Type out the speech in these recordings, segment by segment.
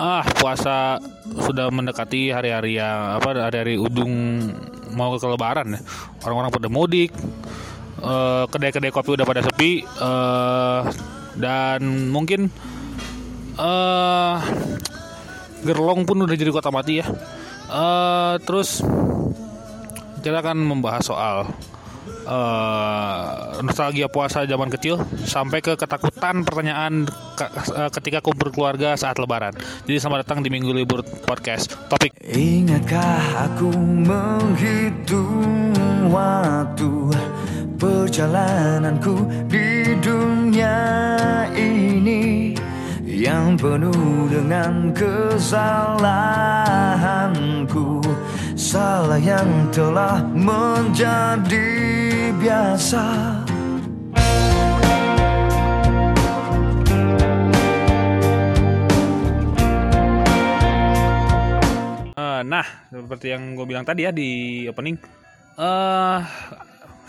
ah puasa sudah mendekati hari-hari yang apa hari-hari ujung mau ke lebaran ya. Orang-orang pada mudik. eh, kedai-kedai kopi udah pada sepi eh, dan mungkin eh Gerlong pun udah jadi kota mati ya. Eh terus kita akan membahas soal eh, nostalgia puasa zaman kecil sampai ke ketakutan pertanyaan ke- eh, ketika kumpul keluarga saat lebaran. Jadi selamat datang di Minggu Libur Podcast. Topik Ingatkah aku menghitung waktu perjalananku di dunia ini yang penuh dengan kesalahanku salah yang telah menjadi biasa. Eh, nah, seperti yang gue bilang tadi ya di opening, eh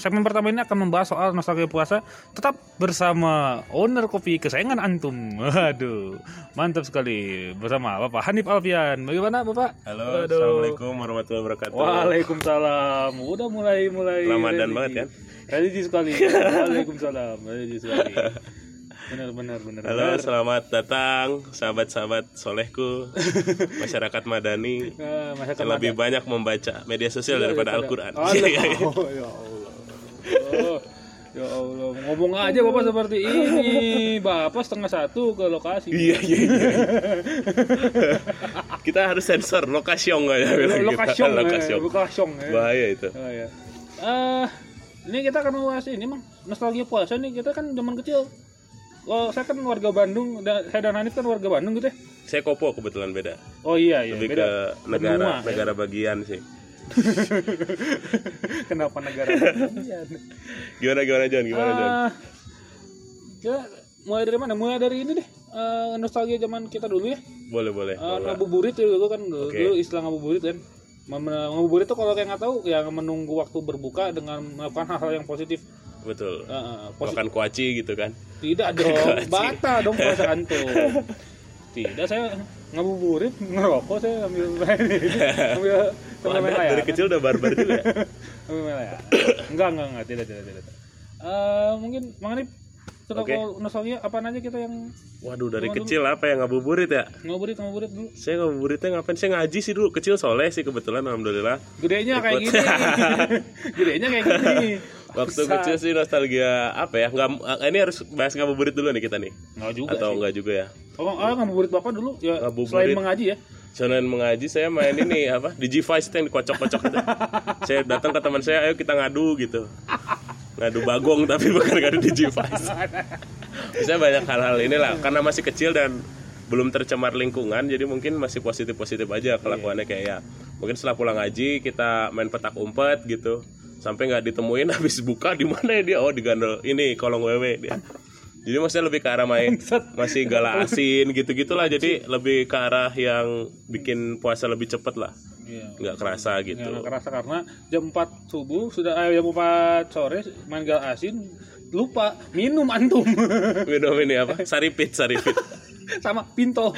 segmen pertama ini akan membahas soal nostalgia puasa tetap bersama owner kopi kesayangan antum. Waduh, mantap sekali bersama Bapak Hanif Alfian. Bagaimana Bapak? Halo, Aduh. assalamualaikum warahmatullahi wabarakatuh. Waalaikumsalam. Udah mulai mulai. Ramadan religi. banget kan? Religi sekali. Waalaikumsalam. Religi sekali. Benar benar benar. Halo, benar. selamat datang sahabat-sahabat solehku, masyarakat madani Eh, masyarakat yang lebih banyak membaca media sosial daripada Al-Quran. Allah. ya. Oh, ya Allah, ngomong aja Bapak seperti ini. Bapak setengah satu ke lokasi. Iya, iya, iya. Kita harus sensor lokasi nggak ya? bilang kita. Lokasi, Lokasi. lokasi. Bahaya itu. Oh, ya. Eh, ini kita akan membahas ini, Mang. Nostalgia puasa nih. Kita kan zaman kecil. Oh, saya kan warga Bandung, dan saya dan Hanif kan warga Bandung gitu ya. Saya kopo kebetulan beda. Oh iya iya, Lebih beda. ke negara Benua, ya. negara bagian sih. Kenapa negara? bagian? Gimana gimana John? Gimana John? Ah, kita mulai dari mana? Mulai dari ini deh. Eh, nostalgia zaman kita dulu ya. Boleh boleh. Uh, ngabuburit ya dulu kan dulu, Oke. dulu istilah ngabuburit kan ngabuburit itu kalau kayak nggak tahu ya menunggu waktu berbuka dengan melakukan hal-hal yang positif Betul. Uh, uh, posi- Makan kuaci gitu kan. tidak dong bata dong puasa antum tidak saya ngabuburit ngerokok saya ambil ambil sambil main dari layangan. kecil udah barbar juga ya? ambil main layangan. enggak enggak enggak tidak tidak tidak Eh, mungkin Mang Arif Oke. kalau nostalgia apa aja kita yang Waduh dari Sama dulu. kecil apa yang ngabuburit ya? ngabuburit ngabuburit dulu Saya ngabuburitnya ngapain? Saya ngaji sih dulu kecil soleh sih kebetulan alhamdulillah. gedenya kayak Ikut. gini gedenya kayak gini Waktu kecil sih nostalgia apa ya? Nggak, eh, ini harus bahas ngabuburit dulu nih kita nih. Nggak juga Atau sih. enggak juga ya? Oh, ah, ngabuburit Bapak dulu ya Ngabuburit. selain mengaji ya. Selain mengaji saya main ini apa? Digivice itu yang dikocok-kocok itu. saya datang ke teman saya, ayo kita ngadu gitu. Ngadu bagong tapi bukan ngadu Digivice. Saya banyak hal-hal inilah karena masih kecil dan belum tercemar lingkungan jadi mungkin masih positif-positif aja kelakuannya kayak ya mungkin setelah pulang ngaji kita main petak umpet gitu sampai nggak ditemuin habis buka di mana ya dia? Oh di gandol. Ini kolong wewe dia. Jadi maksudnya lebih ke arah main. Masih gala asin gitu gitulah jadi lebih ke arah yang bikin puasa lebih cepet lah. Iya. nggak kerasa gitu. nggak kerasa karena jam 4 subuh sudah eh, jam 4 sore main gal asin lupa minum antum. Minum ini apa? Saripit saripit sama pinto.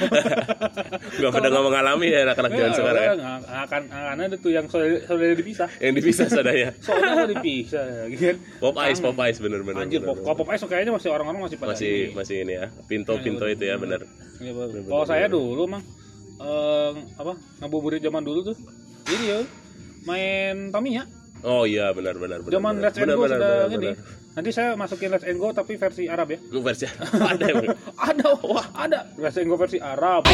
nggak pada nggak mengalami ya anak-anak zaman sekarang ya nggak akan akan ada tuh yang sudah sudah dipisah. yang dipisah Soalnya udah dipisah gitu kan. pop ice pop ice bener bener, Anjir, bener, pop, pop ice kayaknya masih orang-orang masih pada masih ini. masih ini ya pintu pintu itu ya bener Iya. Kalau saya dulu mang eh, apa ngabuburit zaman dulu tuh ini ya main Tamiya oh iya benar benar benar zaman. Let's Go sudah benar, ini benar. Nanti saya masukin Let's Go tapi versi Arab ya. Lu versi Arab. ada ya, Ada. Wah, ada. Let's Go versi Arab.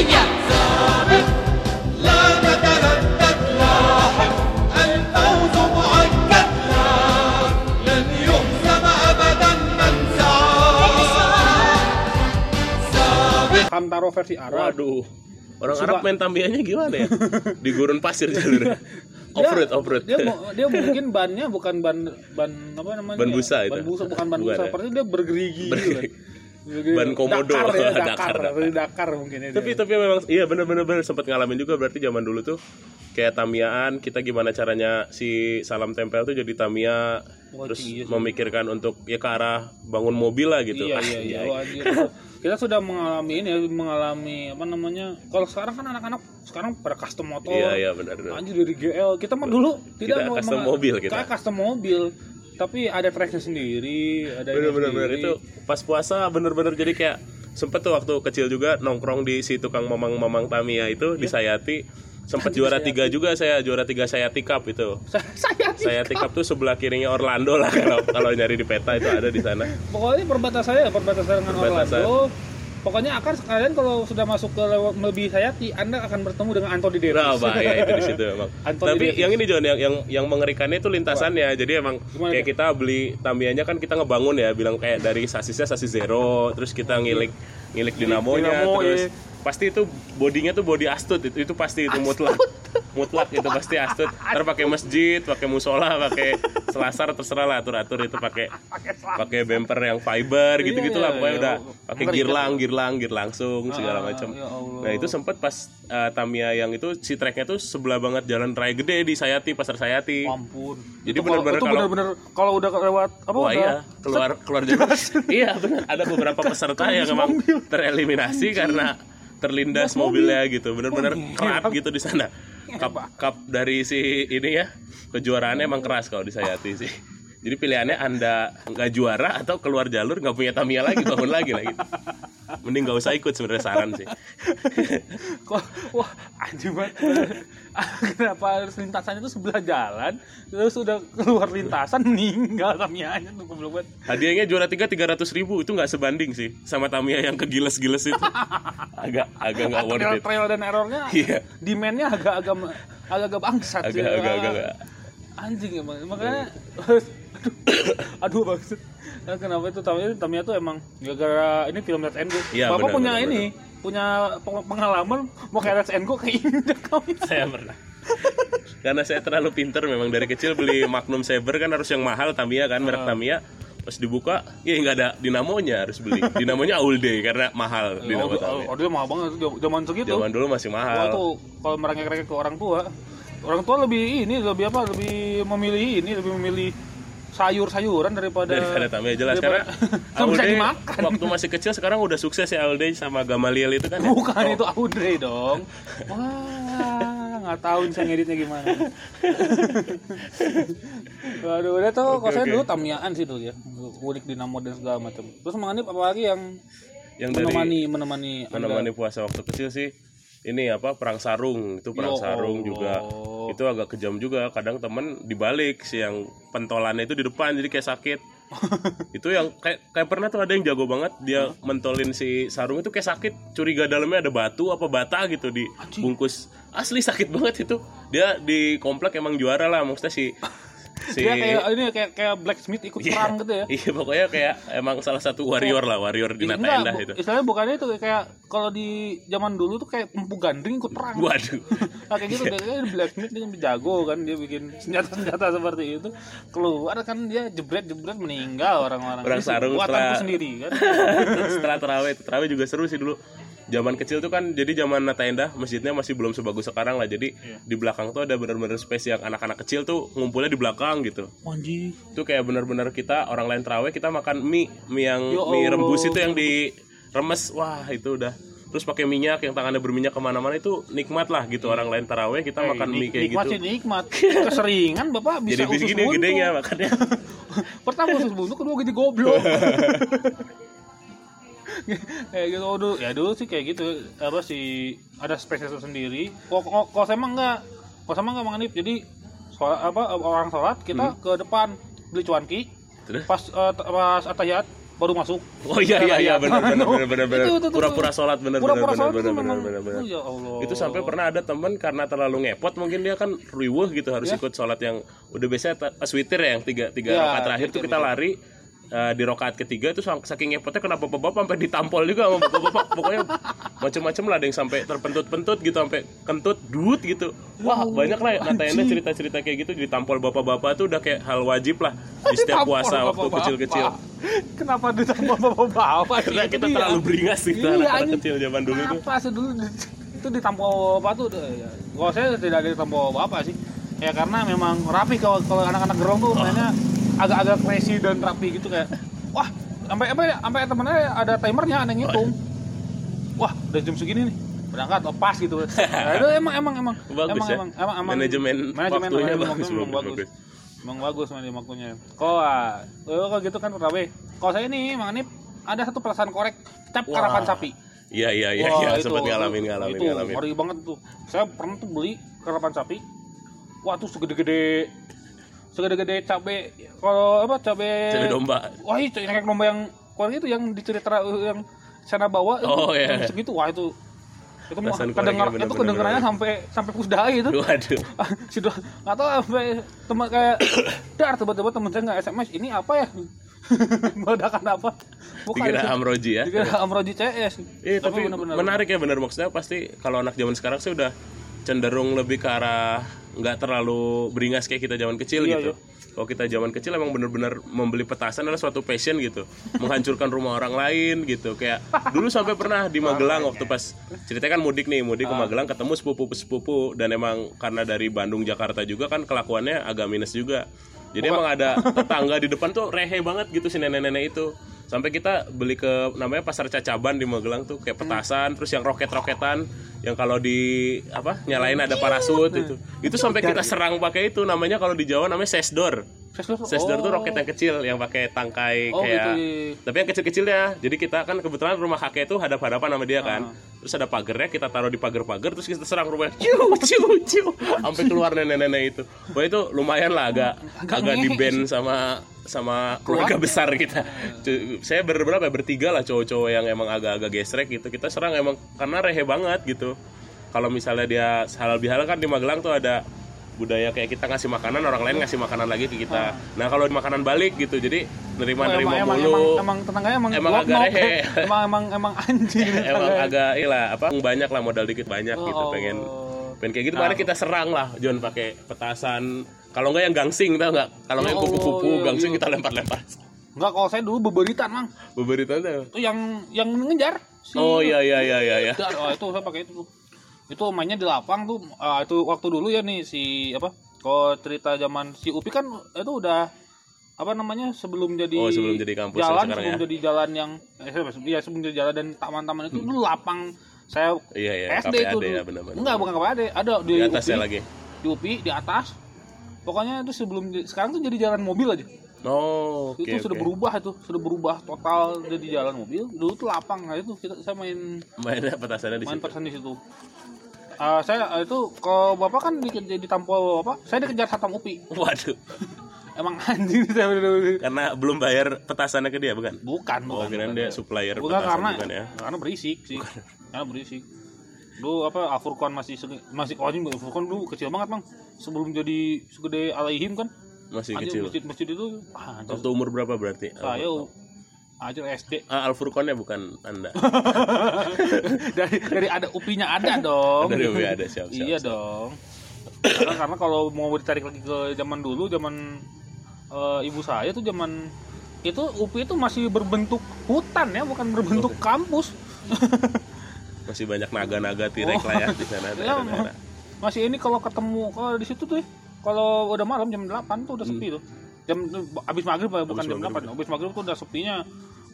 Hamtaro versi Arab. Waduh. Orang Suka. Arab main tambiannya gimana ya? Di gurun pasir jalurnya. off road off road dia dia mungkin bannya bukan ban ban apa namanya Ban busa itu? ban busa bukan ban Bukan busa ya? dia bergerigi gitu kan. Bergerigi. Ban komodo. Dakar ya Dakar, Dakar Dakar. Dakar mungkin ya tapi dia. tapi memang iya benar benar benar sempat ngalamin juga berarti zaman dulu tuh kayak tamiaan kita gimana caranya si salam tempel tuh jadi tamia terus iya memikirkan untuk ya ke arah bangun mobil lah gitu iya Ah, iya iya iya. Kita sudah mengalami ini ya, mengalami apa namanya kalau sekarang kan anak-anak sekarang pada custom motor. Iya iya benar benar. anjir dari GL kita mah dulu tidak Kita mau custom mobil kita. custom mobil tapi ada tracknya sendiri ada Bener bener bener itu pas puasa bener-bener jadi kayak sempet tuh waktu kecil juga nongkrong di si tukang mamang-mamang Tamiya itu di Sayati sempet juara tiga juga saya juara tiga Sayati Cup itu saya saya Cup tuh sebelah kirinya Orlando lah kalau kalau nyari di peta itu ada di sana pokoknya perbatasan saya perbatasan dengan Perbatasan. Orlando pokoknya akan sekalian kalau sudah masuk ke lewat lebih sayati anda akan bertemu dengan Anthony Davis Nah, bahaya itu di situ emang. Anthony Tapi Davis. yang ini John yang yang yang mengerikannya itu lintasannya. Jadi emang Gimana kayak kita beli Tamiya-nya kan kita ngebangun ya, bilang kayak dari sasisnya sasis zero, terus kita ngilik ngilik dinamonya, Dinamo, terus iya. Pasti itu bodinya tuh body astut itu itu pasti itu mutlak. Mutlak itu pasti astut. Ntar pakai masjid, pakai musola, pakai selasar terserah lah atur-atur itu pakai pakai bumper yang fiber Iya, gitu-gitu iya, lah pokoknya iya. udah pakai Mengerikan. girlang, girlang, gir langsung segala Ah, macam. ya. Nah, itu sempet pas uh, Tamiya yang itu si tracknya tuh sebelah banget jalan raya gede di Sayati pasar Sayati ampun Jadi Itu kalau- bener-bener itu kalau- udah lewat apa wah udah iya keluar keluar jalur iya benar ada beberapa peserta yang emang tereliminasi karena terlindas mobilnya gitu. Bener-bener kerat gitu di sana. Cup cup dari si ini ya kejuaraannya emang keras kalau di Sayati sih jadi pilihannya anda nggak juara atau keluar jalur nggak punya Tamiya lagi bangun lagi lah gitu mending nggak usah ikut sebenarnya saran sih kok wah anjing banget kenapa harus lintasan itu sebelah jalan terus udah keluar lintasan meninggal Tamiya-nya tuh goblok banget Hadiahnya juara tiga tiga ratus ribu itu nggak sebanding sih sama Tamiya yang kegiles-giles itu. agak agak nggak worth trail, it. trail dan errornya Iya. demandnya agak-agak agak-agak bangsat sih. Agak agak agak. agak. anjing emang makanya aduh maksud Nah, kenapa itu Tamiya Tamiya tuh emang gara-gara ini film Let's Go Iya, bapak benar, punya benar, ini punya peng- pengalaman mau kayak Let's Go kayak ini kami Saya pernah. Karena saya terlalu pinter memang dari kecil beli Magnum Saber kan harus yang mahal Tamiya kan Ah. merek Tamiya. Pas dibuka, ya nggak ada dinamonya harus beli. Dinamonya all day karena mahal dinamo oh, Tamiya. oh, dia mahal banget zaman segitu Zaman dulu masih mahal. tuh kalau merengek-rengek ke orang tua orang tua lebih ini lebih apa lebih memilih ini lebih memilih sayur-sayuran daripada Daripada Tamiya jelas karena daripada- Kan all bisa dimakan. waktu masih kecil sekarang udah sukses ya all day sama Gamaliel itu kan. ya. bukan itu Audrey dong. Wah nggak tahu bisa ngeditnya gimana. Waduh, udah tuh kalau saya dulu Tamiaan sih dulu ya. Unik dinamo dan segala macam. Terus mengenai apa lagi yang Yang dari menemani menemani Anda? menemani puasa waktu kecil sih ini apa perang sarung. Itu perang Ya sarung juga. Itu agak kejam juga. Kadang temen dibalik si yang pentolannya itu di depan jadi kayak sakit. Itu yang kayak kayak pernah tuh ada yang jago banget. Dia mentolin si sarung itu kayak sakit. Curiga dalamnya ada batu apa bata gitu di bungkus asli sakit banget itu. Dia di komplek emang juara lah. Maksudnya si si dia kayak ini kayak kayak blacksmith ikut Iya. perang gitu ya iya pokoknya kayak emang salah satu warrior lah warrior di Enggak, Nataendah bu- itu istilahnya bukannya itu kayak kalau di zaman dulu tuh kayak empu gandring ikut perang. waduh Nah, kayak gitu dia dia blacksmith dia jago kan dia bikin senjata-senjata seperti itu. Keluar kan dia jebret-jebret meninggal orang-orang. Ini sarung setelah- sendiri kan. setelah terawih terawih juga seru sih dulu zaman kecil tuh kan jadi zaman Nata Indah masjidnya masih belum sebagus sekarang lah jadi Iya. di belakang tuh ada bener-bener space yang anak-anak kecil tuh ngumpulnya di belakang gitu Anjing. itu kayak bener-bener kita orang lain terawih kita makan mie mie yang Ya mie rebus itu yang diremes wah itu udah terus pakai minyak yang tangannya berminyak ke mana-mana itu nikmat lah gitu orang lain terawih kita Eh, makan mie kayak nikmat gitu sih nikmat. Keseringan Bapak bisa jadi usus begini buntu. gedenya makannya Pertama usus buntu, kedua jadi goblok. kayak gitu oh, dulu ya dulu sih kayak gitu apa sih ada spesies sendiri kok kok kok saya mah enggak kok saya mah enggak menganip jadi sholat, apa orang sholat kita ke depan beli cuanki Hmm. Terus? pas eh, t- pas atayat baru masuk Oh iya iya iya benar benar benar benar benar. Pura-pura sholat benar benar benar benar itu benar benar benar. oh, ya Allah. Itu sampai pernah ada teman karena terlalu ngepot mungkin dia kan riweuh gitu harus Ya. ikut sholat yang udah biasanya ta- pas witir ya yang tiga tiga Ya, rakaat terakhir tuh kita witir. lari eh, di rakaat ketiga itu saking ngepotnya kenapa bapak sampai ditampol juga sama bapak-bapak. Pokoknya macam-macam lah ada yang sampai terpentut-pentut gitu sampai kentut duit gitu. Wah banyak lah natanya cerita-cerita kayak gitu ditampol bapak-bapak tuh udah kayak hal wajib lah di setiap Ditampol puasa waktu kecil-kecil. Kenapa ditampol bapak-bapak? Karena Itu kita dia. terlalu beringas gitu Iya, anak-anak anjing. kecil zaman dulu Kenapa sih dulu itu ditampol bapak tuh? Ya. Kalau saya tidak ada ditampol bapak sih. Ya karena memang rapi kalau kalau anak-anak gerong tuh mainnya agak-agak crazy dan rapi gitu kayak wah sampai apa ya sampai temennya ada timernya ada ngitung wah udah jam segini nih berangkat lepas gitu nah, itu emang emang emang Bagus emang, ya. emang, emang, emang Manajemen waktunya manajemen bagus, waktunya emang bagus, bagus bagus. emang bagus manajemen waktunya kok ah, oh, kalau gitu kan rawe kalau saya nih mang ini ada satu perasaan korek cap Wah. karapan sapi Iya iya iya iya itu- sempat itu- ngalamin ngalamin itu ngalamin. ngeri banget tuh saya pernah tuh beli karapan sapi wah tuh segede-gede segede-gede cabe kalau apa cabe Cabe domba. wah itu yang domba yang korek itu yang dicerita yang sana bawa itu Oh, iya. segitu wah itu itu mah Perasaan kedengar itu kedengarannya sampai sampai pusdai itu Waduh. sudah nggak tahu sampai teman kayak dar tiba-tiba teman saya nggak sms ini apa ya meledakan apa Dikira itu. Amroji ya. dikira Amroji CS Iya tapi benar-benar. menarik ya benar maksudnya pasti kalau anak zaman sekarang sih udah cenderung lebih ke arah nggak terlalu beringas kayak kita zaman kecil Iya, gitu. Kalau kita zaman kecil emang bener-bener membeli petasan adalah suatu passion gitu, menghancurkan rumah orang lain gitu. Kayak dulu sampai pernah di Magelang waktu pas ceritanya kan mudik nih, mudik ke Ah. Magelang ketemu sepupu-sepupu dan emang karena dari Bandung Jakarta juga kan kelakuannya agak minus juga. Jadi emang ada tetangga di depan tuh rehe banget gitu si nenek-nenek itu. Sampai kita beli ke namanya pasar cacaban di Magelang tuh kayak petasan, terus yang roket-roketan yang kalau di apa nyalain ada parasut itu. Itu sampai kita serang pakai itu namanya kalau di Jawa namanya sesdor. Sesdor, Sesdor tuh oh. roket yang kecil yang pakai tangkai Oh, kayak gitu, iya. tapi yang kecil-kecilnya. Jadi kita kan kebetulan rumah kakek itu hadap-hadapan sama dia kan. Ah. Terus ada pagernya kita taruh di pagar-pagar terus kita serang rumahnya. Ciu ciu ciu sampai keluar nenek-nenek itu. Wah itu lumayan lah agak Agak di band sama sama keluarga besar kita. Cu- Saya ber- berapa ya? bertiga lah cowok-cowok yang emang agak-agak gesrek gitu. Kita serang emang karena rehe banget gitu. Kalau misalnya dia halal bihalal kan di Magelang tuh ada budaya kayak kita ngasih makanan orang lain ngasih makanan lagi ke kita. Nah kalau makanan balik gitu jadi nerima Oh, nerima emang, emang, mulu. emang, emang tetangganya emang Emang agak rehe. emang emang emang anjing emang agak ilah apa banyak lah modal dikit banyak gitu Oh. pengen pengen kayak gitu makanya kita serang lah John pakai petasan kalau nggak yang gangsing tau nggak kalau nggak yang Oh, kupu-kupu iya, gangsing iya. kita lempar-lempar Enggak, kalau saya dulu beberitan, Mang. beberapa tuh Itu yang yang ngejar. Si oh iya iya iya iya iya oh, itu saya pakai itu. Itu mainnya di lapang tuh. Ah, itu waktu dulu ya nih si apa? Kalau cerita zaman si Upi kan itu udah apa namanya sebelum jadi Oh, sebelum jadi kampus yang jalan sebelum ya? jadi jalan yang eh, ya sebelum jadi jalan dan taman-taman itu dulu lapang saya iya iya SD KPAD itu dulu. ya benar-benar enggak bukan KPAD ada di, di atasnya UPI, lagi di UPI di atas pokoknya itu sebelum sekarang tuh jadi jalan mobil aja. Oh oke itu sudah oke. berubah itu sudah berubah total jadi jalan mobil. Dulu tuh lapang nah itu kita saya main mainnya petasannya di main persen di situ. Ah, saya ah, itu kalau bapak kan di, di tampol apa? Saya dikejar satpam upi. Waduh. Emang anjing saya karena belum bayar petasannya ke dia bukan? Bukan oh bukan, bukan. dia supplier bukan petasan karena bukan ya? karena berisik sih. Karena berisik dulu apa Afurkon masih masih oh anjing Afurkon dulu kecil banget bang sebelum jadi segede Alaihim kan? Masih Anjing, kecil. masjid masjid itu ah, waktu umur berapa berarti? Saya aja SD Ah, Al-Furqonnya bukan anda. Dari dari ada upinya ada dong. Dari UPI ada, siap, siap, iya siap. dong. Karena, karena kalau mau ditarik lagi ke zaman dulu zaman eh, ibu saya tuh zaman itu UPI itu masih berbentuk hutan ya bukan berbentuk kampus masih banyak naga-naga tirek lah ya di sana ya, masih ini kalau ketemu kalau di situ tuh ya, kalau udah malam jam 8 tuh udah sepi tuh. Jam abis maghrib ya, bukan Abis jam maghrib. 8 abis maghrib tuh udah sepinya.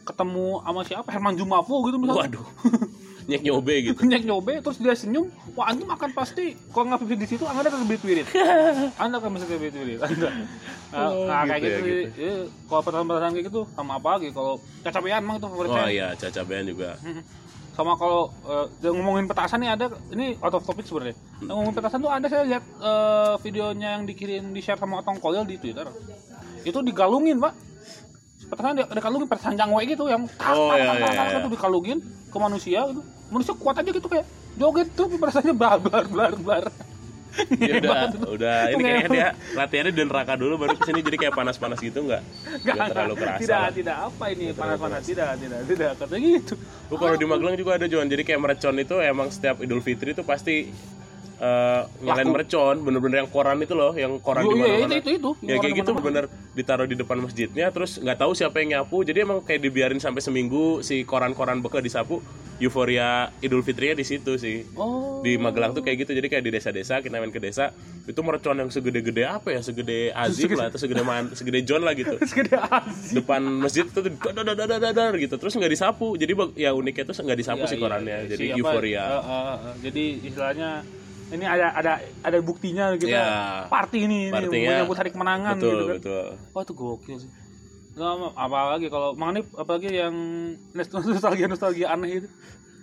Ketemu sama siapa? Herman Jumafu gitu misalnya. Waduh, nyek nyobe gitu. Nyek nyobe terus dia senyum. Wah antum akan pasti kalau nggak pipis di situ anda akan beli wirid anda akan mesti beli wirid anda. Nah, Oh, nah, kayak gitu gitu, ya, sih. Iya, kalau perasaan-perasaan kayak gitu sama apa lagi? Kalau cacabean emang itu favorit Oh iya, cacabean juga. Sama kalau dia ngomongin petasan nih ada ini out of topic sebenarnya Hmm. ngomongin petasan tuh ada saya lihat eh, videonya yang dikirim di share sama otong koil di twitter itu digalungin pak petasan dikalungin petasan jangwe gitu yang tak Oh, iya, iya, iya. itu dikalungin ke manusia gitu manusia kuat aja gitu kayak joget tuh petasannya blar blar blar blar Dia udah, udah ini kayaknya dia latihannya di neraka dulu baru ke sini jadi kayak panas-panas gitu nggak? Nggak terlalu kerasa. tidak lah. tidak apa ini panas-panas tidak tidak tidak kata gitu Oh, kalau di Magelang juga ada John. Jadi kayak mercon itu emang setiap Idul Fitri itu pasti Laku. mercon, bener-bener yang koran itu loh, yang koran Oh, di iya, mana-mana. itu, itu, itu. Ya Yang kayak gitu bener ditaruh di depan masjidnya, terus nggak tahu siapa yang nyapu. Jadi emang kayak dibiarin sampai seminggu si koran-koran bekas disapu. euforia Idul Fitrinya di situ sih. Oh. Di Magelang tuh kayak gitu. Jadi kayak di desa-desa kita main ke desa, itu mercon yang segede-gede apa ya? Segede Azim lah atau segede man, segede John lah gitu. Segede Aziz. Depan masjid itu dadar dadar dadar gitu. Terus nggak disapu. Jadi ya uniknya tuh nggak disapu Iya, sih iya, korannya. iya. Jadi Si apa, euforia. eh, eh, eh, jadi istilahnya ini ada ada ada buktinya kita Iya. party ini, ini menyambut hari kemenangan betul, gitu kan. betul. Wah itu gokil sih. Nggak, apalagi kalau Nip apalagi yang nostalgia nostalgia aneh itu.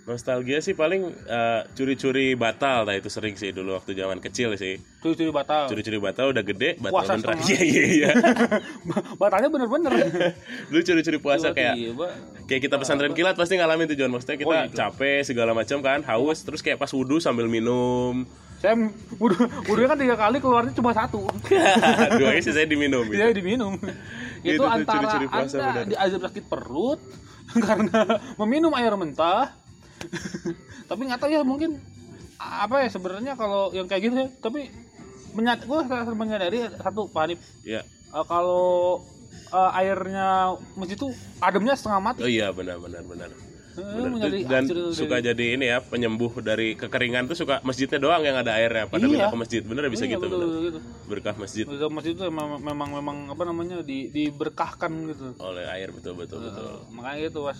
Nostalgia sih paling eh, curi-curi batal, nah itu sering sih dulu waktu zaman kecil sih. Curi-curi batal. Curi-curi batal udah gede, batal Puasa beneran. Iya iya iya. Batalnya bener-bener. Dulu curi-curi puasa kayak Tiba-tiba. kayak kita pesantren kilat pasti ngalamin tuh John. Maksudnya kita Oh, iya. capek segala macam kan, haus terus kayak pas wudhu sambil minum. Saya wudhu, wudhunya kan tiga kali keluarnya cuma satu. Duanya sih saya diminum gitu. Dia diminum. Itu itu antara ciri-ciri puasa, anda diazab sakit perut karena meminum air mentah. tapi nggak tahu ya mungkin apa ya sebenarnya kalau yang kayak gitu ya. Tapi menyat, gue menyadari satu Pak Hanif, Iya. eh, kalau eh, airnya masjid itu ademnya setengah mati. Oh iya benar benar benar. Eh, Benar. menjadi Dan hancur dari- suka jadi ini ya penyembuh dari kekeringan tuh suka masjidnya doang yang ada airnya pada Iya. ke masjid. Bener bisa Iya, gitu. betul, bener. betul, gitu. Berkah masjid Masjid masjid itu memang memang, memang apa namanya di, diberkahkan gitu. oleh air betul betul betul. Eh, makanya itu was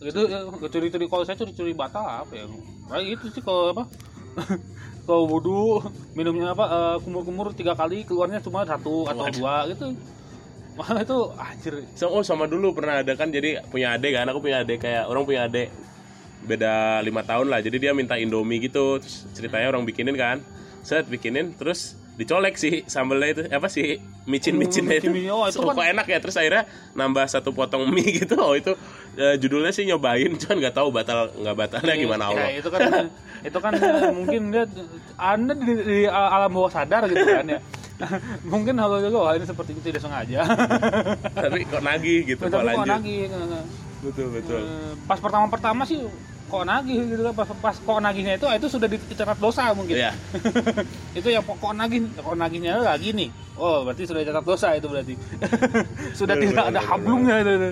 itu ya, curi-curi kalau saya curi-curi batal apa ya? Nah, itu sih kalau apa? Kalau wudhu minumnya apa eh, kumur-kumur tiga kali keluarnya cuma satu atau Waduh. dua gitu. Wah itu anjir. So, oh sama dulu pernah ada kan jadi punya adik kan aku punya adik kayak orang punya adik beda lima tahun lah. Jadi dia minta indomie gitu terus ceritanya orang bikinin kan. Set bikinin terus dicolek sih sambelnya itu apa sih micin micinnya itu, micin-micin, oh, itu So, kan- kok enak ya terus akhirnya nambah satu potong mie gitu. Oh itu eh, judulnya sih nyobain cuman nggak tahu batal nggak batalnya gimana Allah. ya, itu kan itu kan eh, mungkin dia anda di, di alam bawah sadar gitu kan ya. Mungkin halo juga wah ini seperti itu tidak sengaja. Tapi kok nagih gitu kok kok lanjut. nagih betul betul. Eh, pas pertama-pertama sih kok nagih gitu kan pas, pas kok nagihnya itu itu sudah dicatat dosa mungkin. Iya. itu yang pokok nagih kok nagihnya lagi nih. Oh berarti sudah dicatat dosa itu berarti. Sudah Bener, tidak bener, ada bener, hablumnya itu, itu.